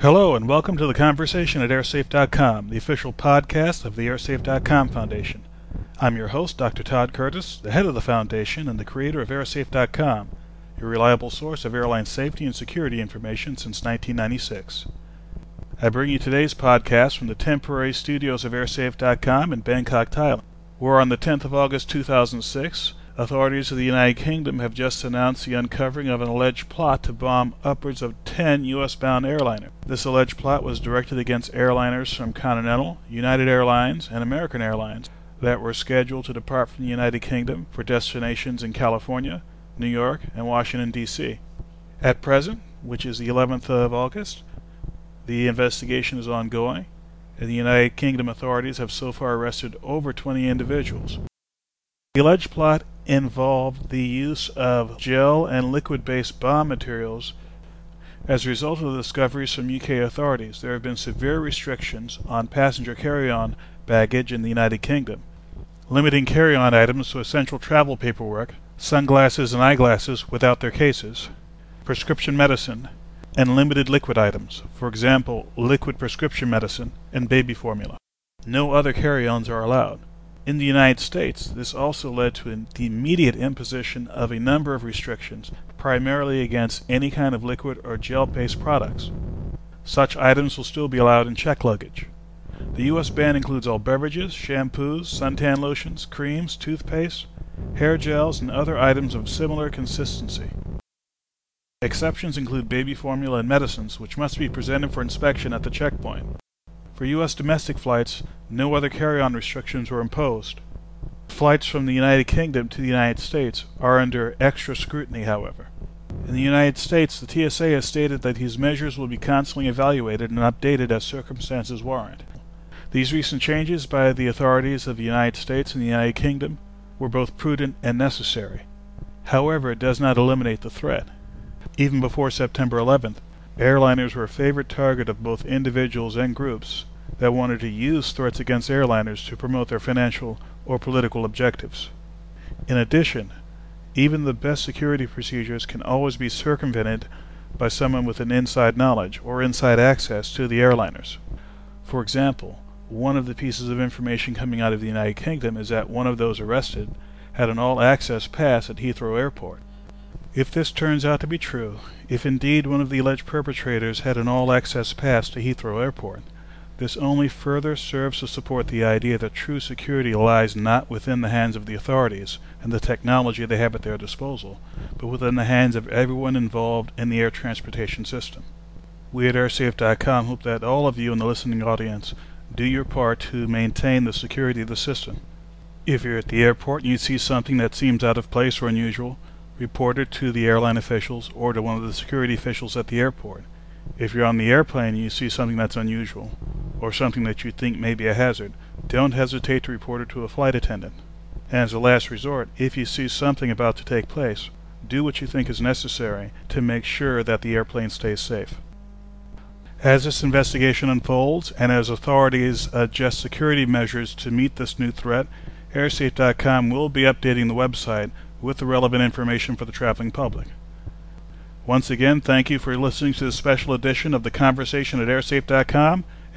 Hello, and welcome to the conversation at airsafe.com, the official podcast of the airsafe.com Foundation. I'm your host, Dr. Todd Curtis, the head of the foundation and the creator of airsafe.com, your reliable source of airline safety and security information since 1996. I bring you today's podcast from the temporary studios of airsafe.com in Bangkok, Thailand, where on the 10th of August 2006, Authorities of the United Kingdom have just announced the uncovering of an alleged plot to bomb upwards of 10 U.S. bound airliner. This alleged plot was directed against airliners from Continental, United Airlines, and American Airlines that were scheduled to depart from the United Kingdom for destinations in California, New York, and Washington, D.C. At present, which is the 11th of August, the investigation is ongoing, and the United Kingdom authorities have so far arrested over 20 individuals. The alleged plot involved the use of gel and liquid based bomb materials. As a result of the discoveries from UK authorities, there have been severe restrictions on passenger carry on baggage in the United Kingdom, limiting carry on items to essential travel paperwork, sunglasses and eyeglasses without their cases, prescription medicine, and limited liquid items, for example, liquid prescription medicine and baby formula. No other carry ons are allowed. In the United States, this also led to the immediate imposition of a number of restrictions, primarily against any kind of liquid or gel based products. Such items will still be allowed in check luggage. The U.S. ban includes all beverages, shampoos, suntan lotions, creams, toothpaste, hair gels, and other items of similar consistency. Exceptions include baby formula and medicines, which must be presented for inspection at the checkpoint. For U.S. domestic flights, no other carry-on restrictions were imposed. Flights from the United Kingdom to the United States are under extra scrutiny, however. In the United States, the TSA has stated that these measures will be constantly evaluated and updated as circumstances warrant. These recent changes by the authorities of the United States and the United Kingdom were both prudent and necessary. However, it does not eliminate the threat. Even before September 11th, airliners were a favorite target of both individuals and groups that wanted to use threats against airliners to promote their financial or political objectives. In addition, even the best security procedures can always be circumvented by someone with an inside knowledge or inside access to the airliners. For example, one of the pieces of information coming out of the United Kingdom is that one of those arrested had an all access pass at Heathrow Airport. If this turns out to be true, if indeed one of the alleged perpetrators had an all access pass to Heathrow Airport, this only further serves to support the idea that true security lies not within the hands of the authorities and the technology they have at their disposal, but within the hands of everyone involved in the air transportation system. We at airsafe.com hope that all of you in the listening audience do your part to maintain the security of the system. If you're at the airport and you see something that seems out of place or unusual, report it to the airline officials or to one of the security officials at the airport. If you're on the airplane and you see something that's unusual, or something that you think may be a hazard, don't hesitate to report it to a flight attendant. And as a last resort, if you see something about to take place, do what you think is necessary to make sure that the airplane stays safe. As this investigation unfolds, and as authorities adjust security measures to meet this new threat, airsafe.com will be updating the website with the relevant information for the traveling public. Once again, thank you for listening to this special edition of the Conversation at airsafe.com,